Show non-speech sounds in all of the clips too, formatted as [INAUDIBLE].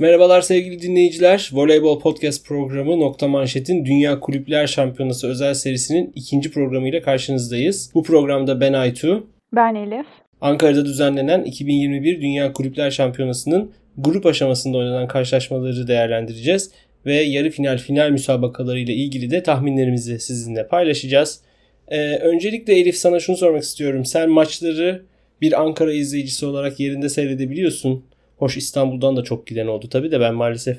Merhabalar sevgili dinleyiciler. Voleybol Podcast programı Nokta Manşet'in Dünya Kulüpler Şampiyonası özel serisinin ikinci programıyla karşınızdayız. Bu programda ben Aytu. Ben Elif. Ankara'da düzenlenen 2021 Dünya Kulüpler Şampiyonası'nın grup aşamasında oynanan karşılaşmaları değerlendireceğiz. Ve yarı final final müsabakalarıyla ilgili de tahminlerimizi sizinle paylaşacağız. Ee, öncelikle Elif sana şunu sormak istiyorum. Sen maçları bir Ankara izleyicisi olarak yerinde seyredebiliyorsun. Hoş İstanbul'dan da çok giden oldu tabii de ben maalesef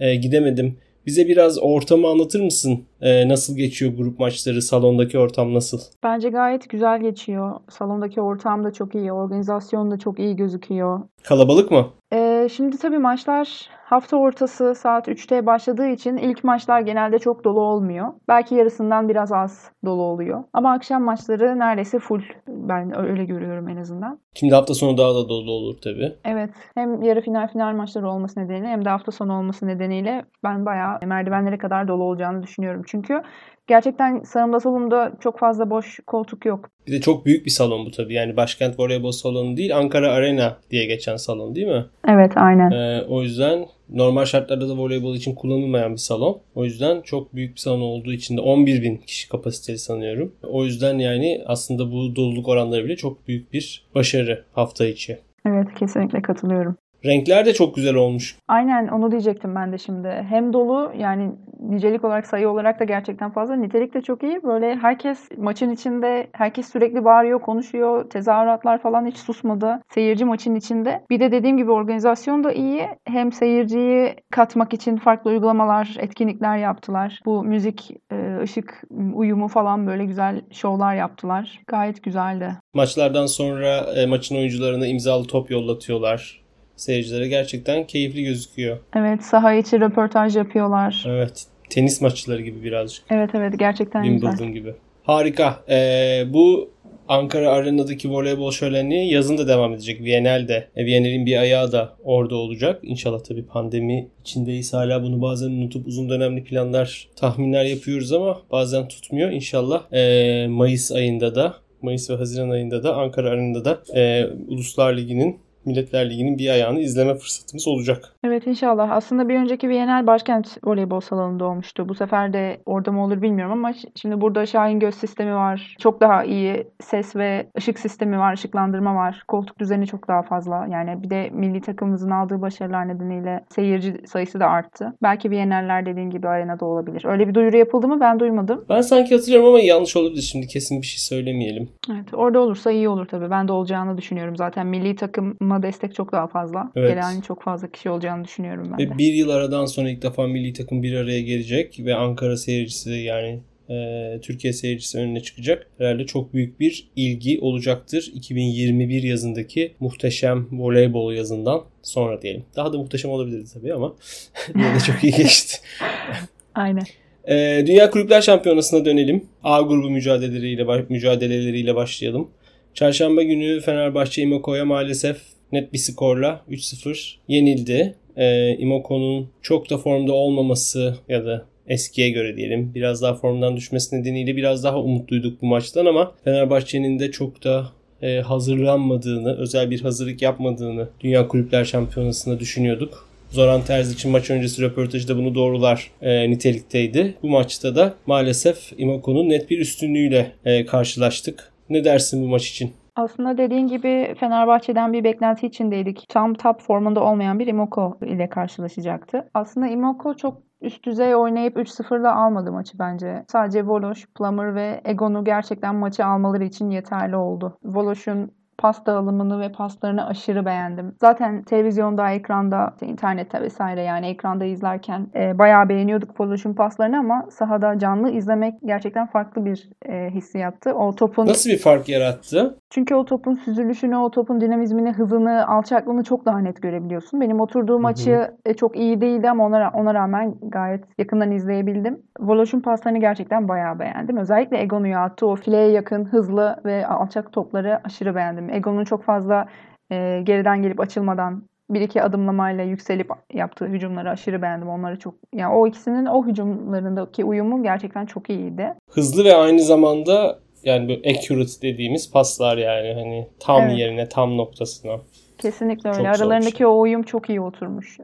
e, gidemedim. Bize biraz ortamı anlatır mısın? E, nasıl geçiyor grup maçları? Salondaki ortam nasıl? Bence gayet güzel geçiyor. Salondaki ortam da çok iyi. Organizasyon da çok iyi gözüküyor. Kalabalık mı? Ee, şimdi tabii maçlar hafta ortası saat 3'te başladığı için ilk maçlar genelde çok dolu olmuyor. Belki yarısından biraz az dolu oluyor. Ama akşam maçları neredeyse full. Ben öyle görüyorum en azından. Şimdi hafta sonu daha da dolu olur tabii. Evet. Hem yarı final final maçları olması nedeniyle hem de hafta sonu olması nedeniyle ben bayağı merdivenlere kadar dolu olacağını düşünüyorum. Çünkü gerçekten sağımda solumda çok fazla boş koltuk yok. Bir de çok büyük bir salon bu tabii. Yani Başkent Voleybol Salonu değil Ankara Arena diye geçen salon değil mi? Evet aynen. Ee, o yüzden normal şartlarda da voleybol için kullanılmayan bir salon. O yüzden çok büyük bir salon olduğu için de 11 bin kişi kapasiteli sanıyorum. O yüzden yani aslında bu doluluk oranları bile çok büyük bir başarı hafta içi. Evet kesinlikle katılıyorum. Renkler de çok güzel olmuş. Aynen onu diyecektim ben de şimdi. Hem dolu yani nicelik olarak sayı olarak da gerçekten fazla. Nitelik de çok iyi. Böyle herkes maçın içinde herkes sürekli bağırıyor, konuşuyor. Tezahüratlar falan hiç susmadı. Seyirci maçın içinde. Bir de dediğim gibi organizasyon da iyi. Hem seyirciyi katmak için farklı uygulamalar, etkinlikler yaptılar. Bu müzik, e, ışık uyumu falan böyle güzel şovlar yaptılar. Gayet güzeldi. Maçlardan sonra e, maçın oyuncularına imzalı top yollatıyorlar seyircilere gerçekten keyifli gözüküyor. Evet saha içi röportaj yapıyorlar. Evet tenis maçları gibi birazcık. Evet evet gerçekten Wimbledon güzel. gibi. Harika. Ee, bu Ankara Arena'daki voleybol şölenliği yazın da devam edecek. Viyanel'de. E, Viyanel'in bir ayağı da orada olacak. İnşallah tabii pandemi içindeyiz. Hala bunu bazen unutup uzun dönemli planlar, tahminler yapıyoruz ama bazen tutmuyor. İnşallah e, Mayıs ayında da Mayıs ve Haziran ayında da Ankara Arena'da da e, Uluslar Ligi'nin Milletler Ligi'nin bir ayağını izleme fırsatımız olacak. Evet inşallah. Aslında bir önceki Viyanel Başkent Voleybol Salonu'nda olmuştu. Bu sefer de orada mı olur bilmiyorum ama şimdi burada Şahin Göz sistemi var. Çok daha iyi ses ve ışık sistemi var, ışıklandırma var. Koltuk düzeni çok daha fazla. Yani bir de milli takımımızın aldığı başarılar nedeniyle seyirci sayısı da arttı. Belki Viyaneller dediğin gibi arenada olabilir. Öyle bir duyuru yapıldı mı ben duymadım. Ben sanki hatırlıyorum ama yanlış olabilir. Şimdi kesin bir şey söylemeyelim. Evet orada olursa iyi olur tabii. Ben de olacağını düşünüyorum. Zaten milli takıma destek çok daha fazla. Evet. Gelen çok fazla kişi olacağını düşünüyorum ben de. Ve bir yıl aradan sonra ilk defa milli takım bir araya gelecek ve Ankara seyircisi yani e, Türkiye seyircisi önüne çıkacak. Herhalde çok büyük bir ilgi olacaktır 2021 yazındaki muhteşem voleybol yazından sonra diyelim. Daha da muhteşem olabilirdi tabii ama [LAUGHS] yine de çok iyi geçti. [LAUGHS] Aynen. E, Dünya Kulüpler Şampiyonası'na dönelim. A grubu mücadeleleriyle mücadeleleriyle başlayalım. Çarşamba günü Fenerbahçe İmako'ya maalesef net bir skorla 3-0 yenildi. Ee, Imoko'nun çok da formda olmaması ya da eskiye göre diyelim biraz daha formdan düşmesi nedeniyle biraz daha umutluyduk bu maçtan ama Fenerbahçe'nin de çok da e, hazırlanmadığını, özel bir hazırlık yapmadığını Dünya Kulüpler Şampiyonası'nda düşünüyorduk. Zoran Terzic'in maç öncesi röportajda bunu doğrular e, nitelikteydi. Bu maçta da maalesef Imoko'nun net bir üstünlüğüyle e, karşılaştık. Ne dersin bu maç için? Aslında dediğin gibi Fenerbahçe'den bir beklenti içindeydik. Tam top formunda olmayan bir Imoko ile karşılaşacaktı. Aslında Imoko çok üst düzey oynayıp 3-0'la almadı maçı bence. Sadece Voloş, Plummer ve Egon'u gerçekten maçı almaları için yeterli oldu. Voloş'un pas dağılımını ve paslarını aşırı beğendim. Zaten televizyonda, ekranda, internette vesaire yani ekranda izlerken e, bayağı beğeniyorduk Poluş'un paslarını ama sahada canlı izlemek gerçekten farklı bir e, hissiyattı. O topun Nasıl bir fark yarattı? Çünkü o topun süzülüşünü, o topun dinamizmini, hızını, alçaklığını çok daha net görebiliyorsun. Benim oturduğum açı e, çok iyi değildi ama ona, ona rağmen gayet yakından izleyebildim. Voloş'un paslarını gerçekten bayağı beğendim. Özellikle Egon'u attığı o fileye yakın, hızlı ve alçak topları aşırı beğendim. Egon'un çok fazla e, geriden gelip açılmadan bir iki adımlamayla yükselip yaptığı hücumları aşırı beğendim. Onları çok yani o ikisinin o hücumlarındaki uyumu gerçekten çok iyiydi. Hızlı ve aynı zamanda yani böyle accurate dediğimiz paslar yani hani tam Evet. yerine tam noktasına. Kesinlikle öyle. Çok Aralarındaki o uyum çok iyi oturmuş.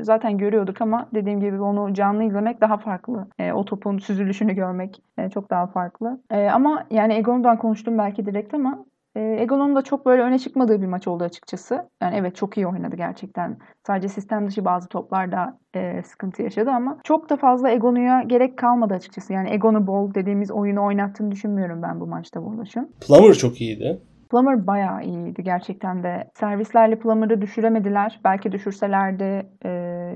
zaten görüyorduk ama dediğim gibi onu canlı izlemek daha farklı. O topun süzülüşünü görmek çok daha farklı. Ama yani Egon'dan konuştum belki direkt ama e, Egon'un da çok böyle öne çıkmadığı bir maç oldu açıkçası. Yani evet çok iyi oynadı gerçekten. Sadece sistem dışı bazı toplarda e, sıkıntı yaşadı ama çok da fazla Egonu'ya gerek kalmadı açıkçası. Yani Egonu bol dediğimiz oyunu oynattığını düşünmüyorum ben bu maçta Borlaş'ın. Plummer çok iyiydi. Plummer bayağı iyiydi gerçekten de. Servislerle Plummer'ı düşüremediler. Belki düşürselerdi e,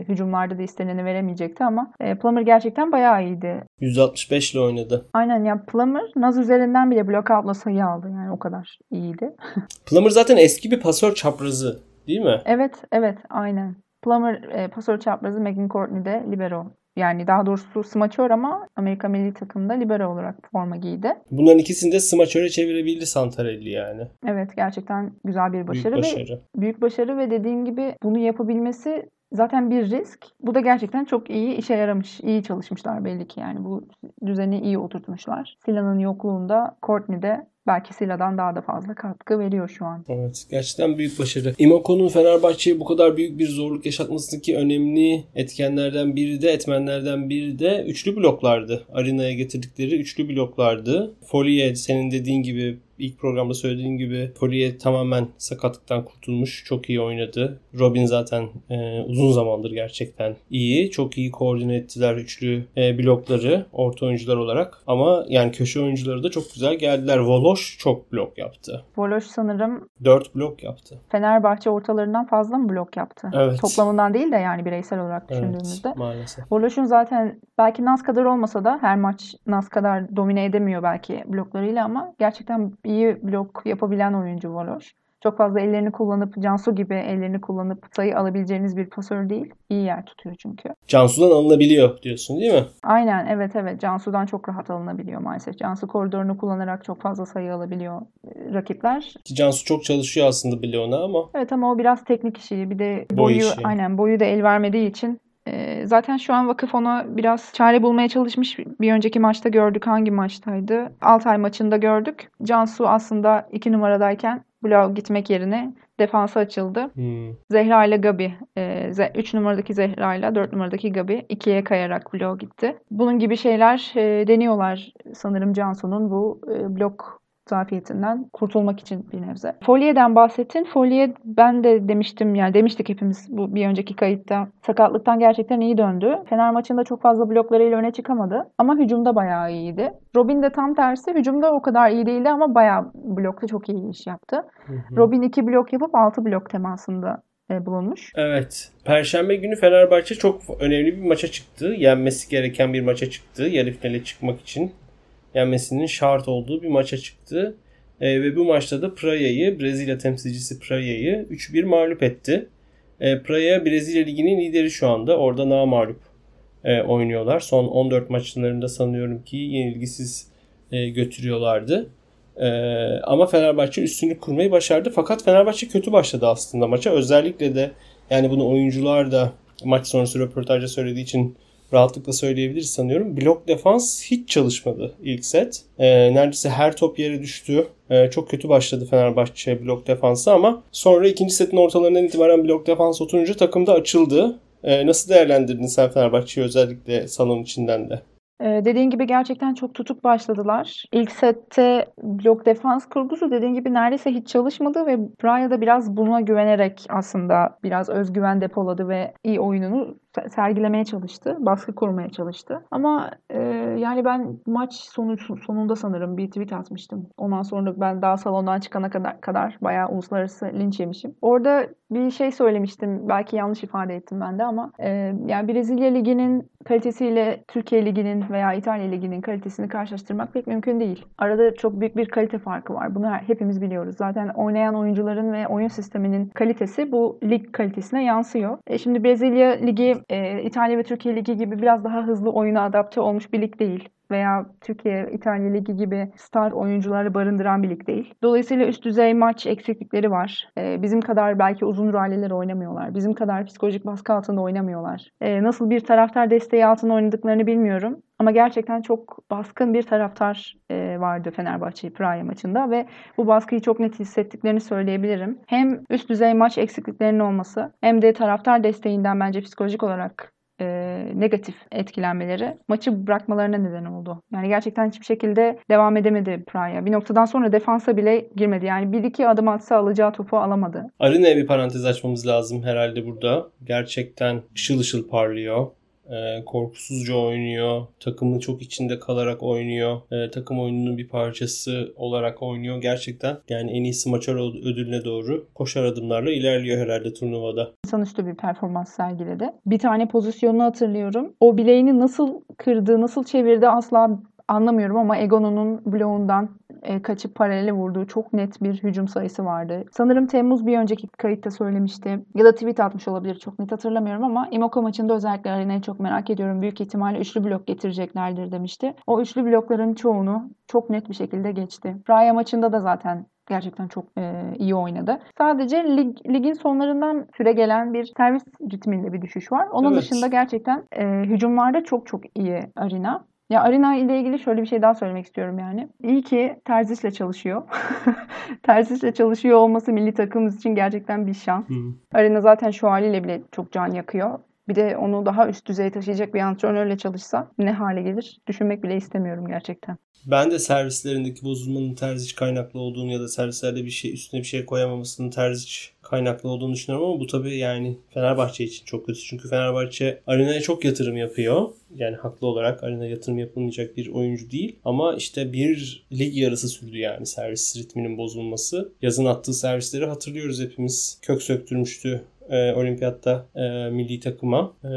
hücumlarda da isteneni veremeyecekti ama e, Plummer gerçekten bayağı iyiydi. 165 ile oynadı. Aynen ya Plummer Naz üzerinden bile blok out'la sayı aldı. Yani o kadar iyiydi. [LAUGHS] Plummer zaten eski bir pasör çaprazı değil mi? Evet, evet aynen. Plummer e, pasör çaprazı, Megan Courtney de libero. Yani daha doğrusu smaçör ama Amerika milli takımda libero olarak forma giydi. Bunların ikisini de smaçöre çevirebildi Santarelli yani. Evet gerçekten güzel bir başarı. Büyük başarı. Ve, büyük başarı ve dediğim gibi bunu yapabilmesi zaten bir risk. Bu da gerçekten çok iyi işe yaramış. İyi çalışmışlar belli ki yani bu düzeni iyi oturtmuşlar. Sila'nın yokluğunda Courtney de belki Sila'dan daha da fazla katkı veriyor şu an. Evet gerçekten büyük başarı. Imoko'nun Fenerbahçe'ye bu kadar büyük bir zorluk yaşatmasındaki önemli etkenlerden biri de etmenlerden biri de üçlü bloklardı. Arena'ya getirdikleri üçlü bloklardı. Folie senin dediğin gibi ilk programda söylediğin gibi Folie tamamen sakatlıktan kurtulmuş. Çok iyi oynadı. Robin zaten e, uzun zamandır gerçekten iyi. Çok iyi koordine ettiler üçlü e, blokları orta oyuncular olarak. Ama yani köşe oyuncuları da çok güzel geldiler. Voloş çok blok yaptı. Voloş sanırım 4 blok yaptı. Fenerbahçe ortalarından fazla mı blok yaptı? Evet. Toplamından değil de yani bireysel olarak düşündüğümüzde. Evet, maalesef. Voloş'un zaten belki Naz kadar olmasa da her maç Naz kadar domine edemiyor belki bloklarıyla ama gerçekten iyi blok yapabilen oyuncu Voloş. Çok fazla ellerini kullanıp Cansu gibi ellerini kullanıp sayı alabileceğiniz bir pasör değil. İyi yer tutuyor çünkü. Cansu'dan alınabiliyor diyorsun değil mi? Aynen evet evet Cansu'dan çok rahat alınabiliyor maalesef. Cansu koridorunu kullanarak çok fazla sayı alabiliyor e, rakipler. Ki Cansu çok çalışıyor aslında Bleon'a ama. Evet ama o biraz teknik işi. Bir de Boy boyu işi. aynen boyu da el vermediği için e, zaten şu an vakıf ona biraz çare bulmaya çalışmış. Bir önceki maçta gördük. Hangi maçtaydı? Altay maçında gördük. Cansu aslında iki numaradayken bloğa gitmek yerine defansa açıldı. Hmm. Zehra ile Gabi, 3 numaradaki Zehra ile 4 numaradaki Gabi ikiye kayarak bloğa gitti. Bunun gibi şeyler e, deniyorlar sanırım Cansu'nun bu e, blok zafiyetinden kurtulmak için bir nebze. Folye'den bahsettin. Folye ben de demiştim yani demiştik hepimiz bu bir önceki kayıtta. Sakatlıktan gerçekten iyi döndü. Fener maçında çok fazla bloklarıyla öne çıkamadı ama hücumda bayağı iyiydi. Robin de tam tersi hücumda o kadar iyi değildi ama bayağı blokta çok iyi iş yaptı. Hı hı. Robin 2 blok yapıp 6 blok temasında e, bulunmuş. Evet. Perşembe günü Fenerbahçe çok önemli bir maça çıktı. Yenmesi gereken bir maça çıktı. Yarı finale çıkmak için. Yenmesinin şart olduğu bir maça çıktı. E, ve bu maçta da Praia'yı, Brezilya temsilcisi Praia'yı 3-1 mağlup etti. E, Praia Brezilya Ligi'nin lideri şu anda. Orada namağlup e, oynuyorlar. Son 14 maçlarında sanıyorum ki yenilgisiz e, götürüyorlardı. Ee, ama Fenerbahçe üstünlük kurmayı başardı. Fakat Fenerbahçe kötü başladı aslında maça. Özellikle de yani bunu oyuncular da maç sonrası röportajda söylediği için rahatlıkla söyleyebiliriz sanıyorum. Blok defans hiç çalışmadı ilk set. Ee, neredeyse her top yere düştü. Ee, çok kötü başladı Fenerbahçe blok defansı ama sonra ikinci setin ortalarından itibaren blok defans oturunca takımda açıldı. Ee, nasıl değerlendirdin sen Fenerbahçe'yi özellikle salon içinden de? Dediğin gibi gerçekten çok tutuk başladılar. İlk sette blok defans kurgusu dediğin gibi neredeyse hiç çalışmadı ve Praia da biraz buna güvenerek aslında biraz özgüven depoladı ve iyi oyununu sergilemeye çalıştı. Baskı kurmaya çalıştı. Ama e, yani ben maç sonu, sonunda sanırım bir tweet atmıştım. Ondan sonra ben daha salondan çıkana kadar, kadar bayağı uluslararası linç yemişim. Orada bir şey söylemiştim. Belki yanlış ifade ettim ben de ama e, yani Brezilya Ligi'nin kalitesiyle Türkiye Ligi'nin veya İtalya Ligi'nin kalitesini karşılaştırmak pek mümkün değil. Arada çok büyük bir kalite farkı var. Bunu hepimiz biliyoruz. Zaten oynayan oyuncuların ve oyun sisteminin kalitesi bu lig kalitesine yansıyor. E şimdi Brezilya Ligi, e, İtalya ve Türkiye Ligi gibi biraz daha hızlı oyuna adapte olmuş bir lig değil. veya Türkiye, İtalya Ligi gibi star oyuncuları barındıran bir lig değil. Dolayısıyla üst düzey maç eksiklikleri var. Ee, bizim kadar belki uzun ralliler oynamıyorlar. Bizim kadar psikolojik baskı altında oynamıyorlar. Ee, nasıl bir taraftar desteği altında oynadıklarını bilmiyorum. Ama gerçekten çok baskın bir taraftar e, vardı Fenerbahçe Praia maçında ve bu baskıyı çok net hissettiklerini söyleyebilirim. Hem üst düzey maç eksikliklerinin olması hem de taraftar desteğinden bence psikolojik olarak e, negatif etkilenmeleri maçı bırakmalarına neden oldu. Yani gerçekten hiçbir şekilde devam edemedi Praia. Bir noktadan sonra defansa bile girmedi. Yani bir iki adım atsa alacağı topu alamadı. Arina'ya bir parantez açmamız lazım herhalde burada. Gerçekten ışıl ışıl parlıyor. E, korkusuzca oynuyor. Takımın çok içinde kalarak oynuyor. E, takım oyununun bir parçası olarak oynuyor. Gerçekten yani en iyisi maçar ödülüne doğru koşar adımlarla ilerliyor herhalde turnuvada. İnsanüstü bir performans sergiledi. Bir tane pozisyonunu hatırlıyorum. O bileğini nasıl kırdı, nasıl çevirdi asla anlamıyorum ama Egon'un bloğundan e, kaçıp paralele vurduğu çok net bir hücum sayısı vardı. Sanırım Temmuz bir önceki kayıtta söylemişti. Ya da tweet atmış olabilir çok net hatırlamıyorum ama Imoko maçında özellikle arenayı çok merak ediyorum. Büyük ihtimalle üçlü blok getireceklerdir demişti. O üçlü blokların çoğunu çok net bir şekilde geçti. Raya maçında da zaten gerçekten çok e, iyi oynadı. Sadece lig, ligin sonlarından süre gelen bir servis ritminde bir düşüş var. Onun evet. dışında gerçekten e, hücumlarda çok çok iyi Arena. Ya Arena ile ilgili şöyle bir şey daha söylemek istiyorum yani. İyi ki Terzis'le çalışıyor. [LAUGHS] Terzis'le çalışıyor olması milli takımımız için gerçekten bir şans. Hı. Arena zaten şu haliyle bile çok can yakıyor. Bir de onu daha üst düzeye taşıyacak bir antrenörle çalışsa ne hale gelir? Düşünmek bile istemiyorum gerçekten. Ben de servislerindeki bozulmanın terziç kaynaklı olduğunu ya da servislerde bir şey üstüne bir şey koyamamasının terziç kaynaklı olduğunu düşünüyorum ama bu tabii yani Fenerbahçe için çok kötü. Çünkü Fenerbahçe arenaya çok yatırım yapıyor. Yani haklı olarak arena yatırım yapılmayacak bir oyuncu değil. Ama işte bir lig yarısı sürdü yani servis ritminin bozulması. Yazın attığı servisleri hatırlıyoruz hepimiz. Kök söktürmüştü e, olimpiyatta e, milli takıma. E,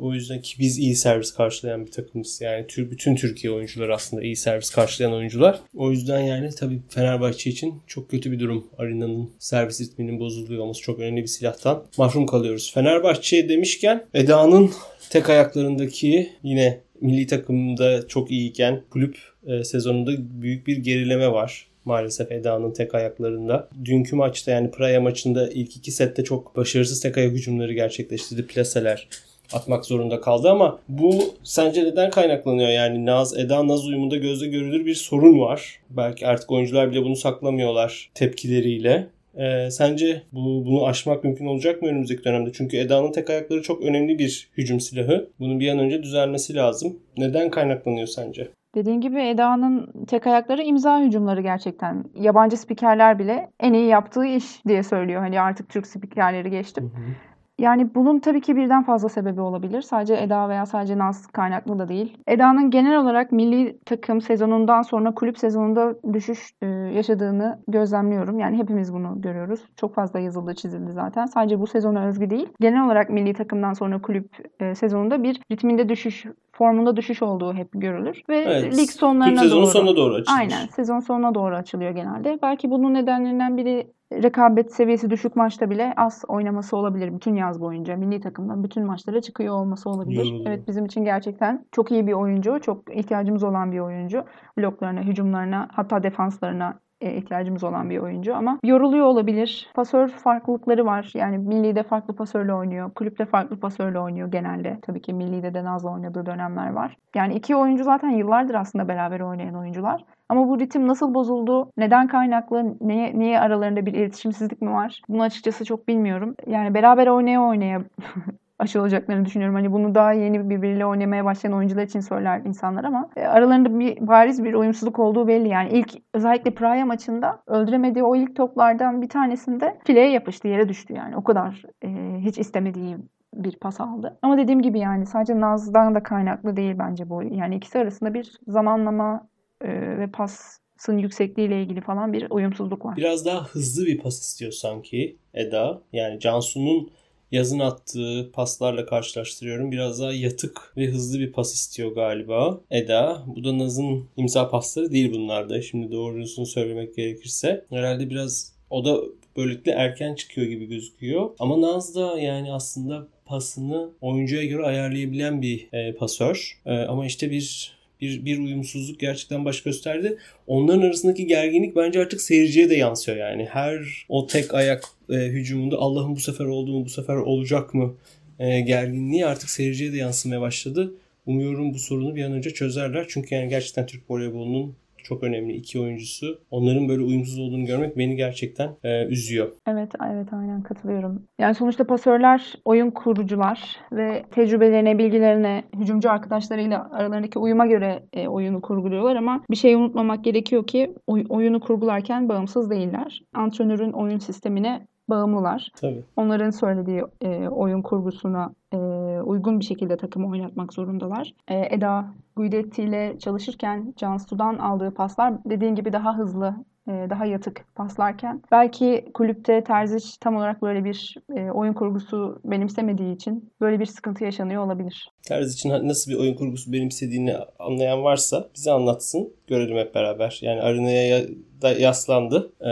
o yüzden ki biz iyi servis karşılayan bir takımız. Yani tür, bütün Türkiye oyuncuları aslında iyi servis karşılayan oyuncular. O yüzden yani tabii Fenerbahçe için çok kötü bir durum. Arena'nın servis ritminin bozulduğu olması çok önemli bir silahtan mahrum kalıyoruz. Fenerbahçe demişken Eda'nın tek ayaklarındaki yine milli takımda çok iyiyken kulüp e, sezonunda büyük bir gerileme var maalesef Eda'nın tek ayaklarında. Dünkü maçta yani Praia maçında ilk iki sette çok başarısız tek ayak hücumları gerçekleştirdi. Plaseler atmak zorunda kaldı ama bu sence neden kaynaklanıyor? Yani Naz Eda Naz uyumunda gözle görülür bir sorun var. Belki artık oyuncular bile bunu saklamıyorlar tepkileriyle. Ee, sence bu, bunu aşmak mümkün olacak mı önümüzdeki dönemde? Çünkü Eda'nın tek ayakları çok önemli bir hücum silahı. Bunun bir an önce düzelmesi lazım. Neden kaynaklanıyor sence? Dediğin gibi Eda'nın tek ayakları imza hücumları gerçekten. Yabancı spikerler bile en iyi yaptığı iş diye söylüyor. Hani artık Türk spikerleri geçtim. Hı hı. Yani bunun tabii ki birden fazla sebebi olabilir. Sadece Eda veya sadece Naz kaynaklı da değil. Eda'nın genel olarak milli takım sezonundan sonra kulüp sezonunda düşüş e, yaşadığını gözlemliyorum. Yani hepimiz bunu görüyoruz. Çok fazla yazıldı çizildi zaten. Sadece bu sezona özgü değil. Genel olarak milli takımdan sonra kulüp e, sezonunda bir ritminde düşüş formunda düşüş olduğu hep görülür. Ve evet. lig sonlarına sezonun doğru. sonuna doğru açılır. Aynen. Sezon sonuna doğru açılıyor genelde. Belki bunun nedenlerinden biri rekabet seviyesi düşük maçta bile az oynaması olabilir bütün yaz boyunca. Milli takımdan bütün maçlara çıkıyor olması olabilir. Hmm. Evet bizim için gerçekten çok iyi bir oyuncu. Çok ihtiyacımız olan bir oyuncu. Bloklarına, hücumlarına hatta defanslarına e, ihtiyacımız olan bir oyuncu ama yoruluyor olabilir. Pasör farklılıkları var. Yani Milli'de farklı pasörle oynuyor. Kulüpte farklı pasörle oynuyor genelde. Tabii ki Milli'de de Naz'la oynadığı dönemler var. Yani iki oyuncu zaten yıllardır aslında beraber oynayan oyuncular. Ama bu ritim nasıl bozuldu? Neden kaynaklı? Niye, niye aralarında bir iletişimsizlik mi var? Bunu açıkçası çok bilmiyorum. Yani beraber oynaya oynaya [LAUGHS] aşılacaklarını düşünüyorum. Hani bunu daha yeni birbiriyle oynamaya başlayan oyuncular için söyler insanlar ama e, aralarında bir bariz bir uyumsuzluk olduğu belli. Yani ilk özellikle Praia maçında öldüremediği o ilk toplardan bir tanesinde fileye yapıştı, yere düştü yani. O kadar e, hiç istemediği bir pas aldı. Ama dediğim gibi yani sadece Naz'dan da kaynaklı değil bence bu. Yani ikisi arasında bir zamanlama e, ve pasın yüksekliğiyle ilgili falan bir uyumsuzluk var. Biraz daha hızlı bir pas istiyor sanki Eda. Yani Cansu'nun yazın attığı paslarla karşılaştırıyorum. Biraz daha yatık ve hızlı bir pas istiyor galiba Eda. Bu da Naz'ın imza pasları değil bunlar da. Şimdi doğrusunu söylemek gerekirse. Herhalde biraz o da böylelikle erken çıkıyor gibi gözüküyor. Ama Naz da yani aslında pasını oyuncuya göre ayarlayabilen bir e, pasör. E, ama işte bir bir, bir uyumsuzluk gerçekten baş gösterdi. Onların arasındaki gerginlik bence artık seyirciye de yansıyor yani. Her o tek ayak e, hücumunda Allah'ım bu sefer oldu mu bu sefer olacak mı e, gerginliği artık seyirciye de yansımaya başladı. Umuyorum bu sorunu bir an önce çözerler. Çünkü yani gerçekten Türk voleybolunun çok önemli iki oyuncusu. Onların böyle uyumsuz olduğunu görmek beni gerçekten e, üzüyor. Evet, evet aynen katılıyorum. Yani sonuçta pasörler oyun kurucular ve tecrübelerine, bilgilerine, hücumcu arkadaşlarıyla aralarındaki uyuma göre e, oyunu kurguluyorlar ama bir şey unutmamak gerekiyor ki oy, oyunu kurgularken bağımsız değiller. Antrenörün oyun sistemine bağımlılar. Tabii. Onların söylediği e, oyun kurgusuna e, uygun bir şekilde takımı oynatmak zorundalar. E, Eda Guidetti ile çalışırken Cansu'dan aldığı paslar dediğin gibi daha hızlı e, daha yatık paslarken belki kulüpte Terzic tam olarak böyle bir e, oyun kurgusu benimsemediği için böyle bir sıkıntı yaşanıyor olabilir. Terzic için nasıl bir oyun kurgusu benimsediğini anlayan varsa bize anlatsın. Görelim hep beraber. Yani Arena'ya da yaslandı. Ee,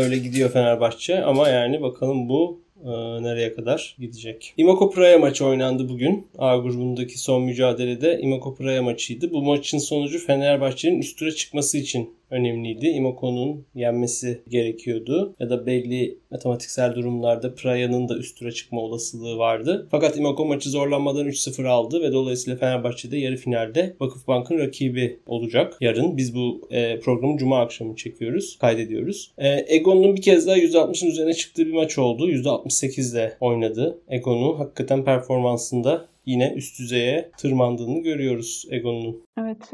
öyle gidiyor Fenerbahçe ama yani bakalım bu e, nereye kadar gidecek. Imoko Praia maçı oynandı bugün. A grubundaki son mücadelede Imoko Praia maçıydı. Bu maçın sonucu Fenerbahçe'nin üst tura çıkması için önemliydi. Imoko'nun yenmesi gerekiyordu. Ya da belli matematiksel durumlarda Praya'nın da üst tura çıkma olasılığı vardı. Fakat Imoko maçı zorlanmadan 3-0 aldı ve dolayısıyla Fenerbahçe'de yarı finalde Vakıfbank'ın rakibi olacak. Yarın biz bu e, programı Cuma akşamı çekiyoruz, kaydediyoruz. E, Egon'un bir kez daha %60'ın üzerine çıktığı bir maç oldu. %68 ile oynadı. Egon'un hakikaten performansında yine üst düzeye tırmandığını görüyoruz Egon'un. Evet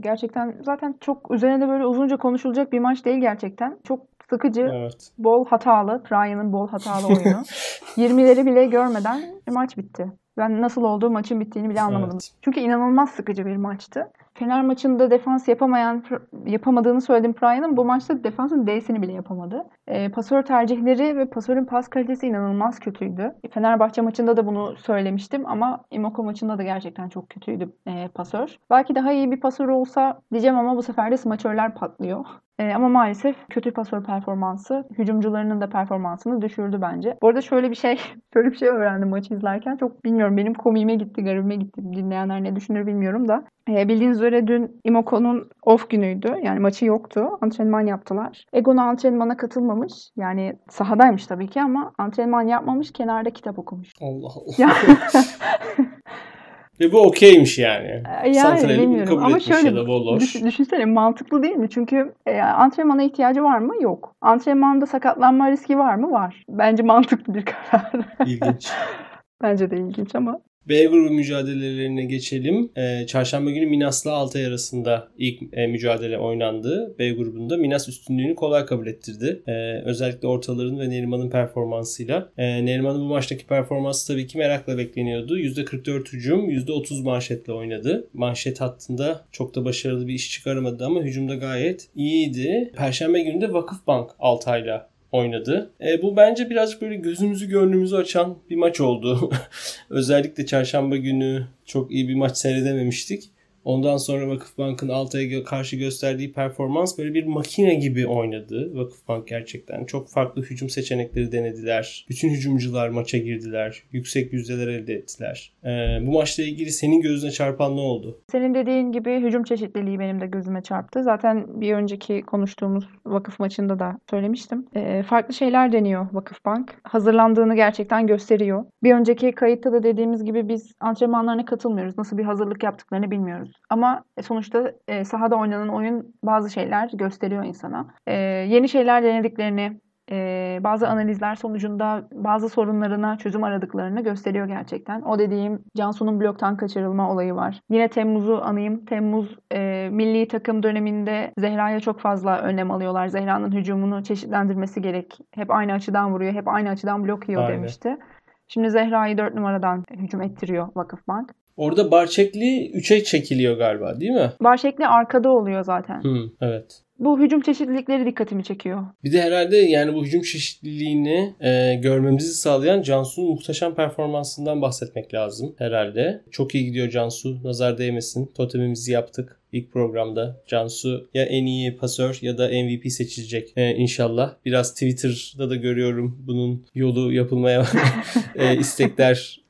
gerçekten zaten çok üzerine böyle uzunca konuşulacak bir maç değil gerçekten. Çok sıkıcı, evet. bol hatalı, Ryan'ın bol hatalı oyunu. [LAUGHS] 20'leri bile görmeden maç bitti. Ben nasıl olduğu maçın bittiğini bile anlamadım. Evet. Çünkü inanılmaz sıkıcı bir maçtı. Fener maçında defans yapamayan yapamadığını söylediğim Pryan'ın bu maçta defansın D'sini bile yapamadı. E, pasör tercihleri ve pasörün pas kalitesi inanılmaz kötüydü. Fenerbahçe maçında da bunu söylemiştim ama Imoko maçında da gerçekten çok kötüydü e, pasör. Belki daha iyi bir pasör olsa diyeceğim ama bu sefer de smaçörler patlıyor. E, ama maalesef kötü pasör performansı hücumcularının da performansını düşürdü bence. Bu arada şöyle bir şey [LAUGHS] şöyle bir şey öğrendim maçı izlerken. Çok bilmiyorum benim komiğime gitti, garibime gitti. Dinleyenler ne düşünür bilmiyorum da. E, bildiğiniz üzere dün Imoko'nun off günüydü. Yani maçı yoktu. Antrenman yaptılar. Egon'a antrenmana katılmamış. Yani sahadaymış tabii ki ama antrenman yapmamış. Kenarda kitap okumuş. Allah Allah. Ve bu okeymiş yani. [LAUGHS] Yani Santral'i bilmiyorum kabul ama şöyle ya da bol düş, düşünsene mantıklı değil mi? Çünkü e, antrenmana ihtiyacı var mı? Yok. Antrenmanda sakatlanma riski var mı? Var. Bence mantıklı bir karar. İlginç. [LAUGHS] Bence de ilginç ama B grubu mücadelelerine geçelim. E, çarşamba günü Minas'la Altay arasında ilk e, mücadele oynandı. B grubunda Minas üstünlüğünü kolay kabul ettirdi. E, özellikle ortaların ve Neriman'ın performansıyla. E, Neriman'ın bu maçtaki performansı tabii ki merakla bekleniyordu. %44 hücum, %30 manşetle oynadı. Manşet hattında çok da başarılı bir iş çıkaramadı ama hücumda gayet iyiydi. Perşembe günü de Vakıfbank Altay'la oynadı. E, bu bence birazcık böyle gözümüzü gönlümüzü açan bir maç oldu. [LAUGHS] Özellikle çarşamba günü çok iyi bir maç seyredememiştik. Ondan sonra Vakıfbank'ın Altay'a karşı gösterdiği performans böyle bir makine gibi oynadı. Vakıfbank gerçekten çok farklı hücum seçenekleri denediler. Bütün hücumcular maça girdiler. Yüksek yüzdeler elde ettiler. Ee, bu maçla ilgili senin gözüne çarpan ne oldu? Senin dediğin gibi hücum çeşitliliği benim de gözüme çarptı. Zaten bir önceki konuştuğumuz vakıf maçında da söylemiştim. Ee, farklı şeyler deniyor Vakıfbank. Hazırlandığını gerçekten gösteriyor. Bir önceki kayıtta da dediğimiz gibi biz antrenmanlarına katılmıyoruz. Nasıl bir hazırlık yaptıklarını bilmiyoruz. Ama sonuçta e, sahada oynanan oyun bazı şeyler gösteriyor insana. E, yeni şeyler denediklerini, e, bazı analizler sonucunda bazı sorunlarına çözüm aradıklarını gösteriyor gerçekten. O dediğim Cansu'nun bloktan kaçırılma olayı var. Yine Temmuz'u anayım. Temmuz e, milli takım döneminde Zehra'ya çok fazla önlem alıyorlar. Zehra'nın hücumunu çeşitlendirmesi gerek. Hep aynı açıdan vuruyor, hep aynı açıdan blok yiyor Aynen. demişti. Şimdi Zehra'yı 4 numaradan hücum ettiriyor Vakıfbank. Orada Barçekli 3'e çekiliyor galiba değil mi? Barçekli arkada oluyor zaten. Hı, evet. Bu hücum çeşitlilikleri dikkatimi çekiyor. Bir de herhalde yani bu hücum çeşitliliğini e, görmemizi sağlayan Cansu'nun muhteşem performansından bahsetmek lazım herhalde. Çok iyi gidiyor Cansu. Nazar değmesin. Totemimizi yaptık ilk programda. Cansu ya en iyi pasör ya da MVP seçilecek ee, inşallah. Biraz Twitter'da da görüyorum bunun yolu yapılmaya [LAUGHS] [LAUGHS] e, istekler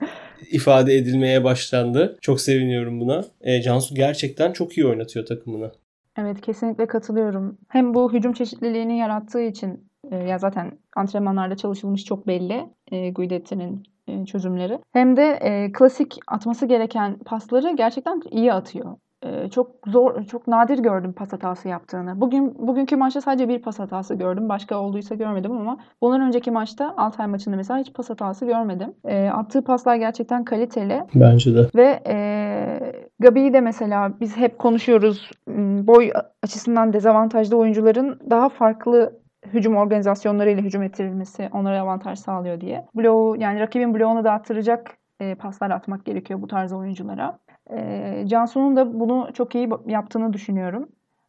ifade edilmeye başlandı. Çok seviniyorum buna. E, Cansu gerçekten çok iyi oynatıyor takımını. Evet kesinlikle katılıyorum. Hem bu hücum çeşitliliğini yarattığı için e, ya zaten antrenmanlarda çalışılmış çok belli e, Guidetti'nin e, çözümleri. Hem de e, klasik atması gereken pasları gerçekten iyi atıyor. E, çok zor, çok nadir gördüm pas hatası yaptığını. Bugün bugünkü maçta sadece bir pas hatası gördüm. Başka olduysa görmedim ama bundan önceki maçta Altay maçında mesela hiç pas hatası görmedim. E, attığı paslar gerçekten kaliteli. Bence de. Ve e, Gabi'yi de mesela biz hep konuşuyoruz. Boy açısından dezavantajlı oyuncuların daha farklı hücum organizasyonlarıyla hücum ettirilmesi onlara avantaj sağlıyor diye. Bloğu yani rakibin bloğunu dağıttıracak e, paslar atmak gerekiyor bu tarz oyunculara. E, Cansu'nun da bunu çok iyi yaptığını düşünüyorum.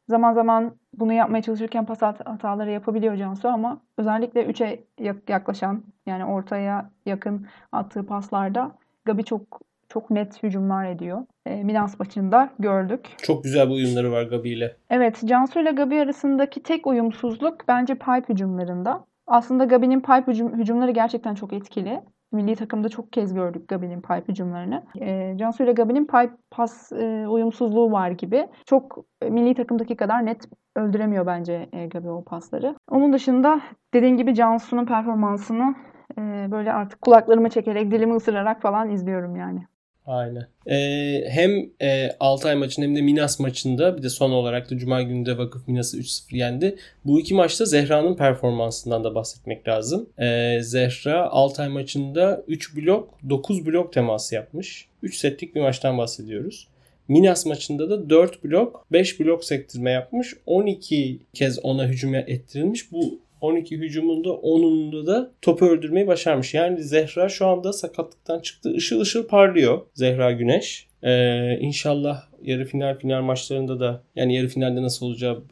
Zaman zaman bunu yapmaya çalışırken pas hataları yapabiliyor Cansu ama özellikle 3'e yaklaşan yani ortaya yakın attığı paslarda Gabi çok çok net hücumlar ediyor. E, Milans maçında gördük. Çok güzel bir uyumları var Gabi ile. Evet, Cansu ile Gabi arasındaki tek uyumsuzluk bence pipe hücumlarında. Aslında Gabi'nin pipe hücum, hücumları gerçekten çok etkili. Milli takımda çok kez gördük Gabi'nin pipe hücumlarını. E, Cansu ile Gabi'nin pipe pas e, uyumsuzluğu var gibi. Çok e, milli takımdaki kadar net öldüremiyor bence e, Gabi o pasları. Onun dışında dediğim gibi Cansu'nun performansını e, böyle artık kulaklarımı çekerek, dilimi ısırarak falan izliyorum yani. Aynen. Ee, hem e, Altay maçında hem de Minas maçında bir de son olarak da Cuma günü de Vakıf Minas'ı 3-0 yendi. Bu iki maçta Zehra'nın performansından da bahsetmek lazım. Ee, Zehra Altay maçında 3 blok 9 blok teması yapmış. 3 setlik bir maçtan bahsediyoruz. Minas maçında da 4 blok 5 blok sektirme yapmış. 12 kez ona hücum ettirilmiş. Bu 12 hücumunda 10'unda da topu öldürmeyi başarmış. Yani Zehra şu anda sakatlıktan çıktı. Işıl ışıl parlıyor Zehra Güneş. Ee, inşallah yarı final final maçlarında da yani yarı finalde nasıl olacağı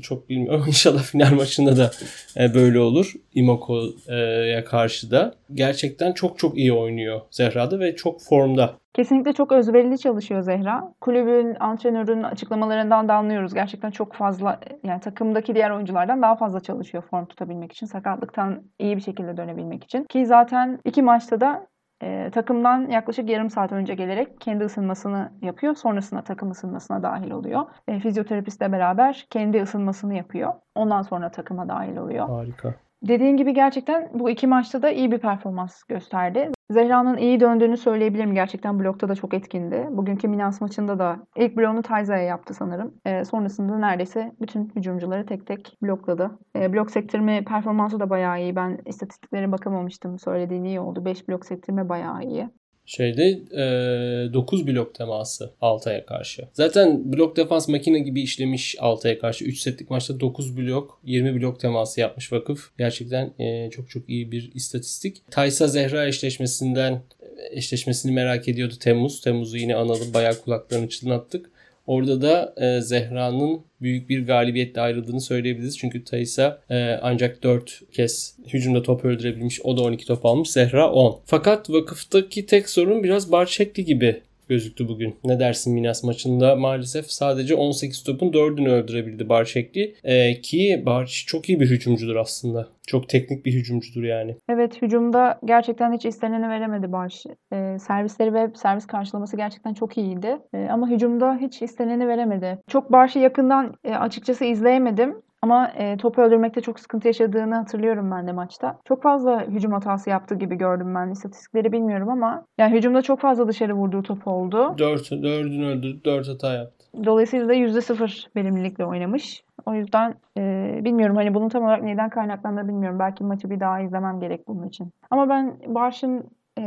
çok bilmiyorum. [LAUGHS] İnşallah final maçında da e, böyle olur. Imoko'ya karşı da. Gerçekten çok çok iyi oynuyor Zehra'da ve çok formda. Kesinlikle çok özverili çalışıyor Zehra. Kulübün, antrenörün açıklamalarından da anlıyoruz. Gerçekten çok fazla yani takımdaki diğer oyunculardan daha fazla çalışıyor form tutabilmek için. Sakatlıktan iyi bir şekilde dönebilmek için. Ki zaten iki maçta da e, takımdan yaklaşık yarım saat önce gelerek kendi ısınmasını yapıyor. Sonrasında takım ısınmasına dahil oluyor. E, fizyoterapistle beraber kendi ısınmasını yapıyor. Ondan sonra takıma dahil oluyor. Harika. Dediğin gibi gerçekten bu iki maçta da iyi bir performans gösterdi. Zehra'nın iyi döndüğünü söyleyebilirim. Gerçekten blokta da çok etkindi. Bugünkü Minas maçında da ilk bloğunu Tayza'ya yaptı sanırım. E, sonrasında neredeyse bütün hücumcuları tek tek blokladı. E, blok sektirme performansı da bayağı iyi. Ben istatistiklere bakamamıştım. Söylediğin iyi oldu. 5 blok sektirme bayağı iyi şeyde e, 9 blok teması Altay'a karşı. Zaten blok defans makine gibi işlemiş Altay'a karşı. 3 setlik maçta 9 blok 20 blok teması yapmış vakıf. Gerçekten e, çok çok iyi bir istatistik. Taysa Zehra eşleşmesinden eşleşmesini merak ediyordu Temmuz. Temmuz'u yine analım bayağı kulaklarını çınlattık. Orada da e, Zehra'nın büyük bir galibiyetle ayrıldığını söyleyebiliriz. Çünkü Taysa e, ancak 4 kez hücumda top öldürebilmiş. O da 12 top almış. Zehra 10. Fakat vakıftaki tek sorun biraz Barçekli gibi gözüktü bugün. Ne dersin Minas maçında maalesef sadece 18 topun 4'ünü öldürebildi Barçekli. Ee, ki Barç çok iyi bir hücumcudur aslında. Çok teknik bir hücumcudur yani. Evet hücumda gerçekten hiç isteneni veremedi Barış. Ee, servisleri ve servis karşılaması gerçekten çok iyiydi. Ee, ama hücumda hiç isteneni veremedi. Çok Barış'ı yakından e, açıkçası izleyemedim. Ama e, topu öldürmekte çok sıkıntı yaşadığını hatırlıyorum ben de maçta. Çok fazla hücum hatası yaptığı gibi gördüm ben. İstatistikleri bilmiyorum ama yani hücumda çok fazla dışarı vurduğu top oldu. 4, 4'ünü öldürdü, 4 hata yaptı. Dolayısıyla da %0 verimlilikle oynamış. O yüzden e, bilmiyorum hani bunun tam olarak neyden kaynaklandığını bilmiyorum. Belki maçı bir daha izlemem gerek bunun için. Ama ben Barş'ın e,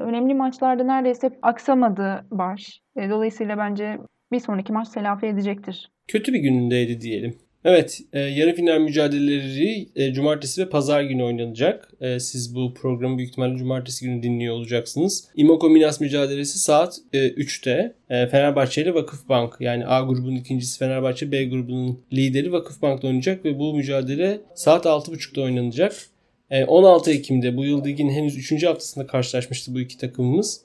önemli maçlarda neredeyse aksamadı Barş. E, dolayısıyla bence bir sonraki maç telafi edecektir. Kötü bir günündeydi diyelim. Evet, e, yarı final mücadeleleri e, cumartesi ve pazar günü oynanacak. E, siz bu programı büyük ihtimalle cumartesi günü dinliyor olacaksınız. Imoko Minas mücadelesi saat e, 3'te. E, Fenerbahçe ile Vakıfbank yani A grubunun ikincisi Fenerbahçe, B grubunun lideri Vakıfbank'ta oynayacak ve bu mücadele saat 6.30'da oynanacak. 16 Ekim'de bu yıl ligin henüz 3. haftasında karşılaşmıştı bu iki takımımız.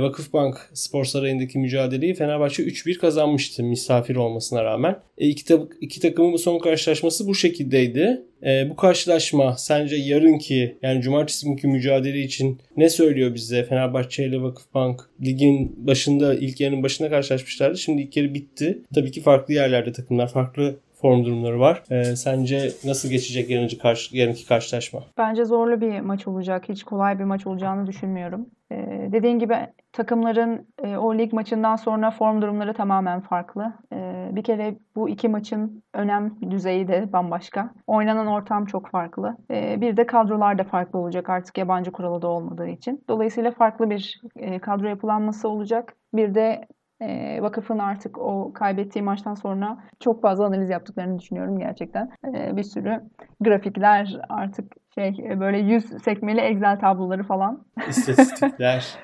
Vakıfbank Spor Sarayı'ndaki mücadeleyi Fenerbahçe 3-1 kazanmıştı misafir olmasına rağmen. İki, ta- iki takımın son karşılaşması bu şekildeydi. E, bu karşılaşma sence yarınki yani cumartesi günkü mücadele için ne söylüyor bize? Fenerbahçe ile Vakıfbank ligin başında ilk yarının başında karşılaşmışlardı. Şimdi ilk yarı bitti. Tabii ki farklı yerlerde takımlar farklı form durumları var. E, sence nasıl geçecek yarınki, karşı, yarınki karşılaşma? Bence zorlu bir maç olacak. Hiç kolay bir maç olacağını düşünmüyorum. Ee, dediğin gibi takımların e, o lig maçından sonra form durumları tamamen farklı. Ee, bir kere bu iki maçın önem düzeyi de bambaşka. Oynanan ortam çok farklı. Ee, bir de kadrolar da farklı olacak artık yabancı kuralı da olmadığı için. Dolayısıyla farklı bir e, kadro yapılanması olacak. Bir de e, vakıfın artık o kaybettiği maçtan sonra çok fazla analiz yaptıklarını düşünüyorum gerçekten. E, bir sürü grafikler artık şey e, böyle yüz sekmeli Excel tabloları falan. [LAUGHS] İstatistikler.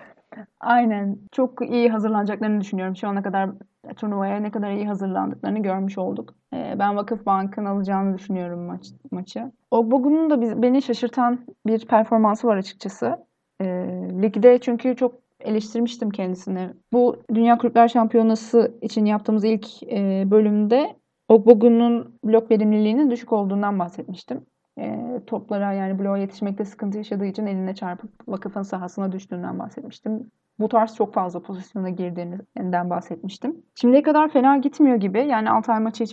Aynen. Çok iyi hazırlanacaklarını düşünüyorum. Şu ana kadar turnuvaya ne kadar iyi hazırlandıklarını görmüş olduk. E, ben Vakıfbank'ın alacağını düşünüyorum maç, maçı. Ogbogu'nun da biz, beni şaşırtan bir performansı var açıkçası. E, ligde çünkü çok eleştirmiştim kendisini. Bu Dünya Kulüpler Şampiyonası için yaptığımız ilk e, bölümde Ogbogu'nun blok verimliliğinin düşük olduğundan bahsetmiştim. E, toplara yani bloğa yetişmekte sıkıntı yaşadığı için eline çarpıp vakıfın sahasına düştüğünden bahsetmiştim. Bu tarz çok fazla pozisyona girdiğinden bahsetmiştim. Şimdiye kadar fena gitmiyor gibi. Yani Altay maçı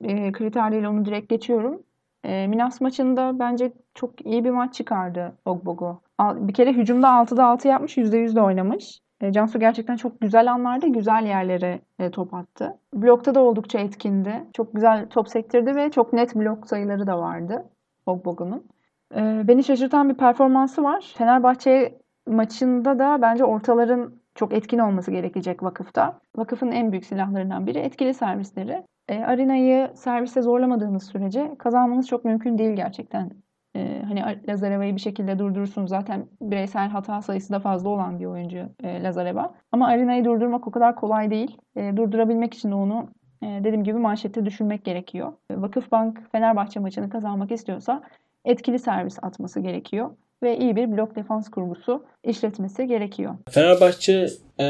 e, kriterleriyle onu direkt geçiyorum. E, Minas maçında bence çok iyi bir maç çıkardı Ogbogu. Bir kere hücumda 6'da 6 yapmış, %100 de oynamış. E, Cansu gerçekten çok güzel anlarda güzel yerlere e, top attı. Blokta da oldukça etkindi. Çok güzel top sektirdi ve çok net blok sayıları da vardı Ogbogu'nun. E, beni şaşırtan bir performansı var. Fenerbahçe maçında da bence ortaların çok etkin olması gerekecek vakıfta. Vakıfın en büyük silahlarından biri etkili servisleri. E, Arina'yı serviste zorlamadığınız sürece kazanmanız çok mümkün değil gerçekten. E, hani Lazareva'yı bir şekilde durdurursunuz. Zaten bireysel hata sayısı da fazla olan bir oyuncu e, Lazareva. Ama Arina'yı durdurmak o kadar kolay değil. E, durdurabilmek için de onu e, dediğim gibi manşette düşürmek gerekiyor. E, Vakıfbank Fenerbahçe maçını kazanmak istiyorsa etkili servis atması gerekiyor ve iyi bir blok defans kurgusu işletmesi gerekiyor. Fenerbahçe e,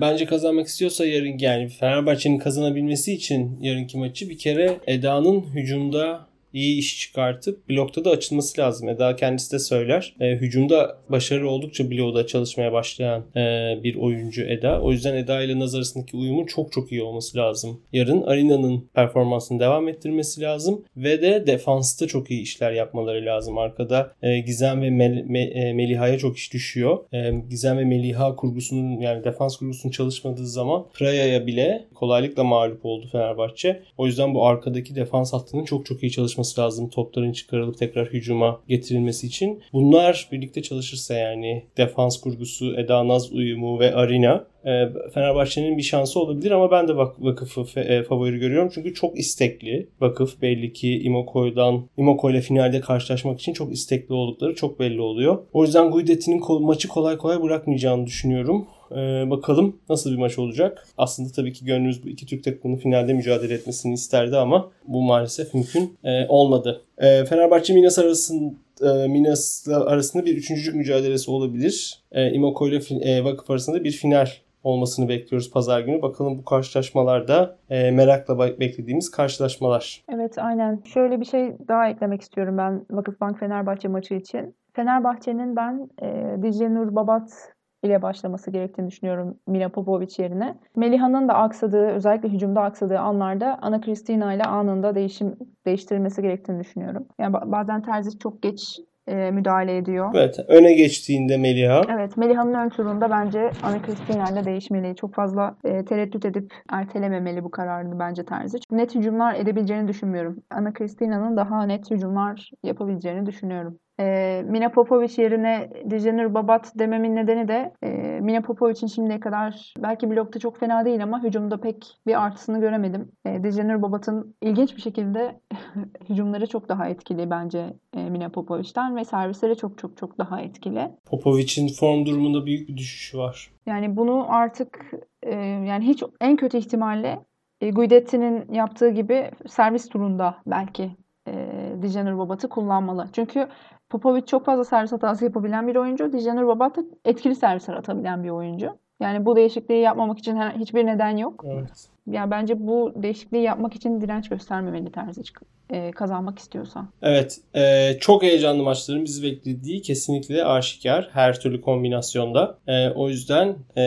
bence kazanmak istiyorsa yarın yani Fenerbahçe'nin kazanabilmesi için yarınki maçı bir kere Eda'nın hücumda iyi iş çıkartıp blokta da açılması lazım. Eda kendisi de söyler. E, hücumda başarı oldukça blokta çalışmaya başlayan e, bir oyuncu Eda. O yüzden Eda ile Naz arasındaki uyumun çok çok iyi olması lazım. Yarın Arina'nın performansını devam ettirmesi lazım ve de defansta çok iyi işler yapmaları lazım. Arkada e, Gizem ve Mel, Me, e, Meliha'ya çok iş düşüyor. E, Gizem ve Meliha kurgusunun yani defans kurgusunun çalışmadığı zaman Praya'ya bile kolaylıkla mağlup oldu Fenerbahçe. O yüzden bu arkadaki defans hattının çok çok iyi çalışması çalışması lazım. Topların çıkarılıp tekrar hücuma getirilmesi için. Bunlar birlikte çalışırsa yani defans kurgusu, Eda Naz uyumu ve Arina e, Fenerbahçe'nin bir şansı olabilir ama ben de Vakıf'ı e, favori görüyorum. Çünkü çok istekli. Vakıf belli ki Imoko'dan Imoko ile finalde karşılaşmak için çok istekli oldukları çok belli oluyor. O yüzden Guidetti'nin maçı kolay kolay bırakmayacağını düşünüyorum. Ee, bakalım nasıl bir maç olacak. Aslında tabii ki gönlümüz bu iki Türk takımının finalde mücadele etmesini isterdi ama bu maalesef mümkün e, olmadı. E, Fenerbahçe Minas arasında e, Minas arasında bir üçüncülük mücadelesi olabilir. E, Imoko ile e, Vakıf arasında bir final olmasını bekliyoruz pazar günü. Bakalım bu karşılaşmalarda e, merakla beklediğimiz karşılaşmalar. Evet aynen. Şöyle bir şey daha eklemek istiyorum ben Vakıfbank Fenerbahçe maçı için. Fenerbahçe'nin ben e, Dicle Nur Babat ile başlaması gerektiğini düşünüyorum Mila Popovic yerine. Meliha'nın da aksadığı, özellikle hücumda aksadığı anlarda Ana Cristina ile anında değişim değiştirilmesi gerektiğini düşünüyorum. Yani bazen Terzic çok geç e, müdahale ediyor. Evet. Öne geçtiğinde Meliha. Evet. Meliha'nın ön turunda bence Ana Cristina ile değişmeli. Çok fazla e, tereddüt edip ertelememeli bu kararını bence Terzic. Net hücumlar edebileceğini düşünmüyorum. Ana Cristina'nın daha net hücumlar yapabileceğini düşünüyorum. E, Mina Popovic yerine Dijenur Babat dememin nedeni de e, Mina Popovic'in şimdiye kadar belki blokta çok fena değil ama hücumda pek bir artısını göremedim. E, Dijenur Babat'ın ilginç bir şekilde [LAUGHS] hücumları çok daha etkili bence e, Mina Popovic'ten ve servisleri çok çok çok daha etkili. Popovic'in form durumunda büyük bir düşüşü var. Yani bunu artık e, yani hiç en kötü ihtimalle e, Guidetti'nin yaptığı gibi servis turunda belki e, Dijenur Babat'ı kullanmalı. Çünkü Popovic çok fazla servis hatası yapabilen bir oyuncu. Dijanur Babat da etkili servisler atabilen bir oyuncu. Yani bu değişikliği yapmamak için hiçbir neden yok. Evet. Yani bence bu değişikliği yapmak için direnç göstermemeli Terzic e, kazanmak istiyorsa. Evet. E, çok heyecanlı maçların bizi beklediği kesinlikle aşikar. Her türlü kombinasyonda. E, o yüzden e,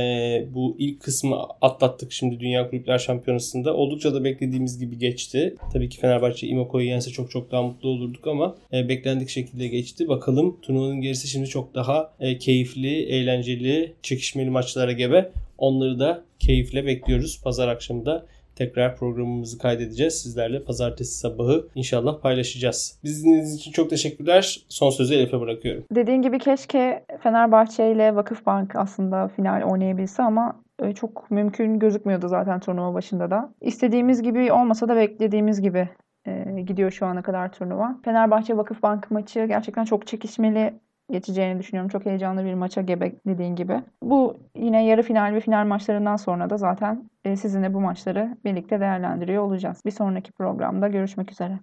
bu ilk kısmı atlattık şimdi Dünya Kulüpler Şampiyonası'nda. Oldukça da beklediğimiz gibi geçti. Tabii ki Fenerbahçe Imoko'yu yense çok çok daha mutlu olurduk ama e, beklendik şekilde geçti. Bakalım turnuvanın gerisi şimdi çok daha e, keyifli, eğlenceli, çekişmeli maçlara gebe. Onları da keyifle bekliyoruz. Pazar akşamı da tekrar programımızı kaydedeceğiz. Sizlerle pazartesi sabahı inşallah paylaşacağız. Biz dinlediğiniz için çok teşekkürler. Son sözü Elif'e bırakıyorum. Dediğin gibi keşke Fenerbahçe ile Vakıfbank aslında final oynayabilse ama e, çok mümkün gözükmüyordu zaten turnuva başında da. İstediğimiz gibi olmasa da beklediğimiz gibi e, gidiyor şu ana kadar turnuva. Fenerbahçe Vakıfbank maçı gerçekten çok çekişmeli geçeceğini düşünüyorum. Çok heyecanlı bir maça gebe dediğin gibi. Bu yine yarı final ve final maçlarından sonra da zaten e, sizinle bu maçları birlikte değerlendiriyor olacağız. Bir sonraki programda görüşmek üzere.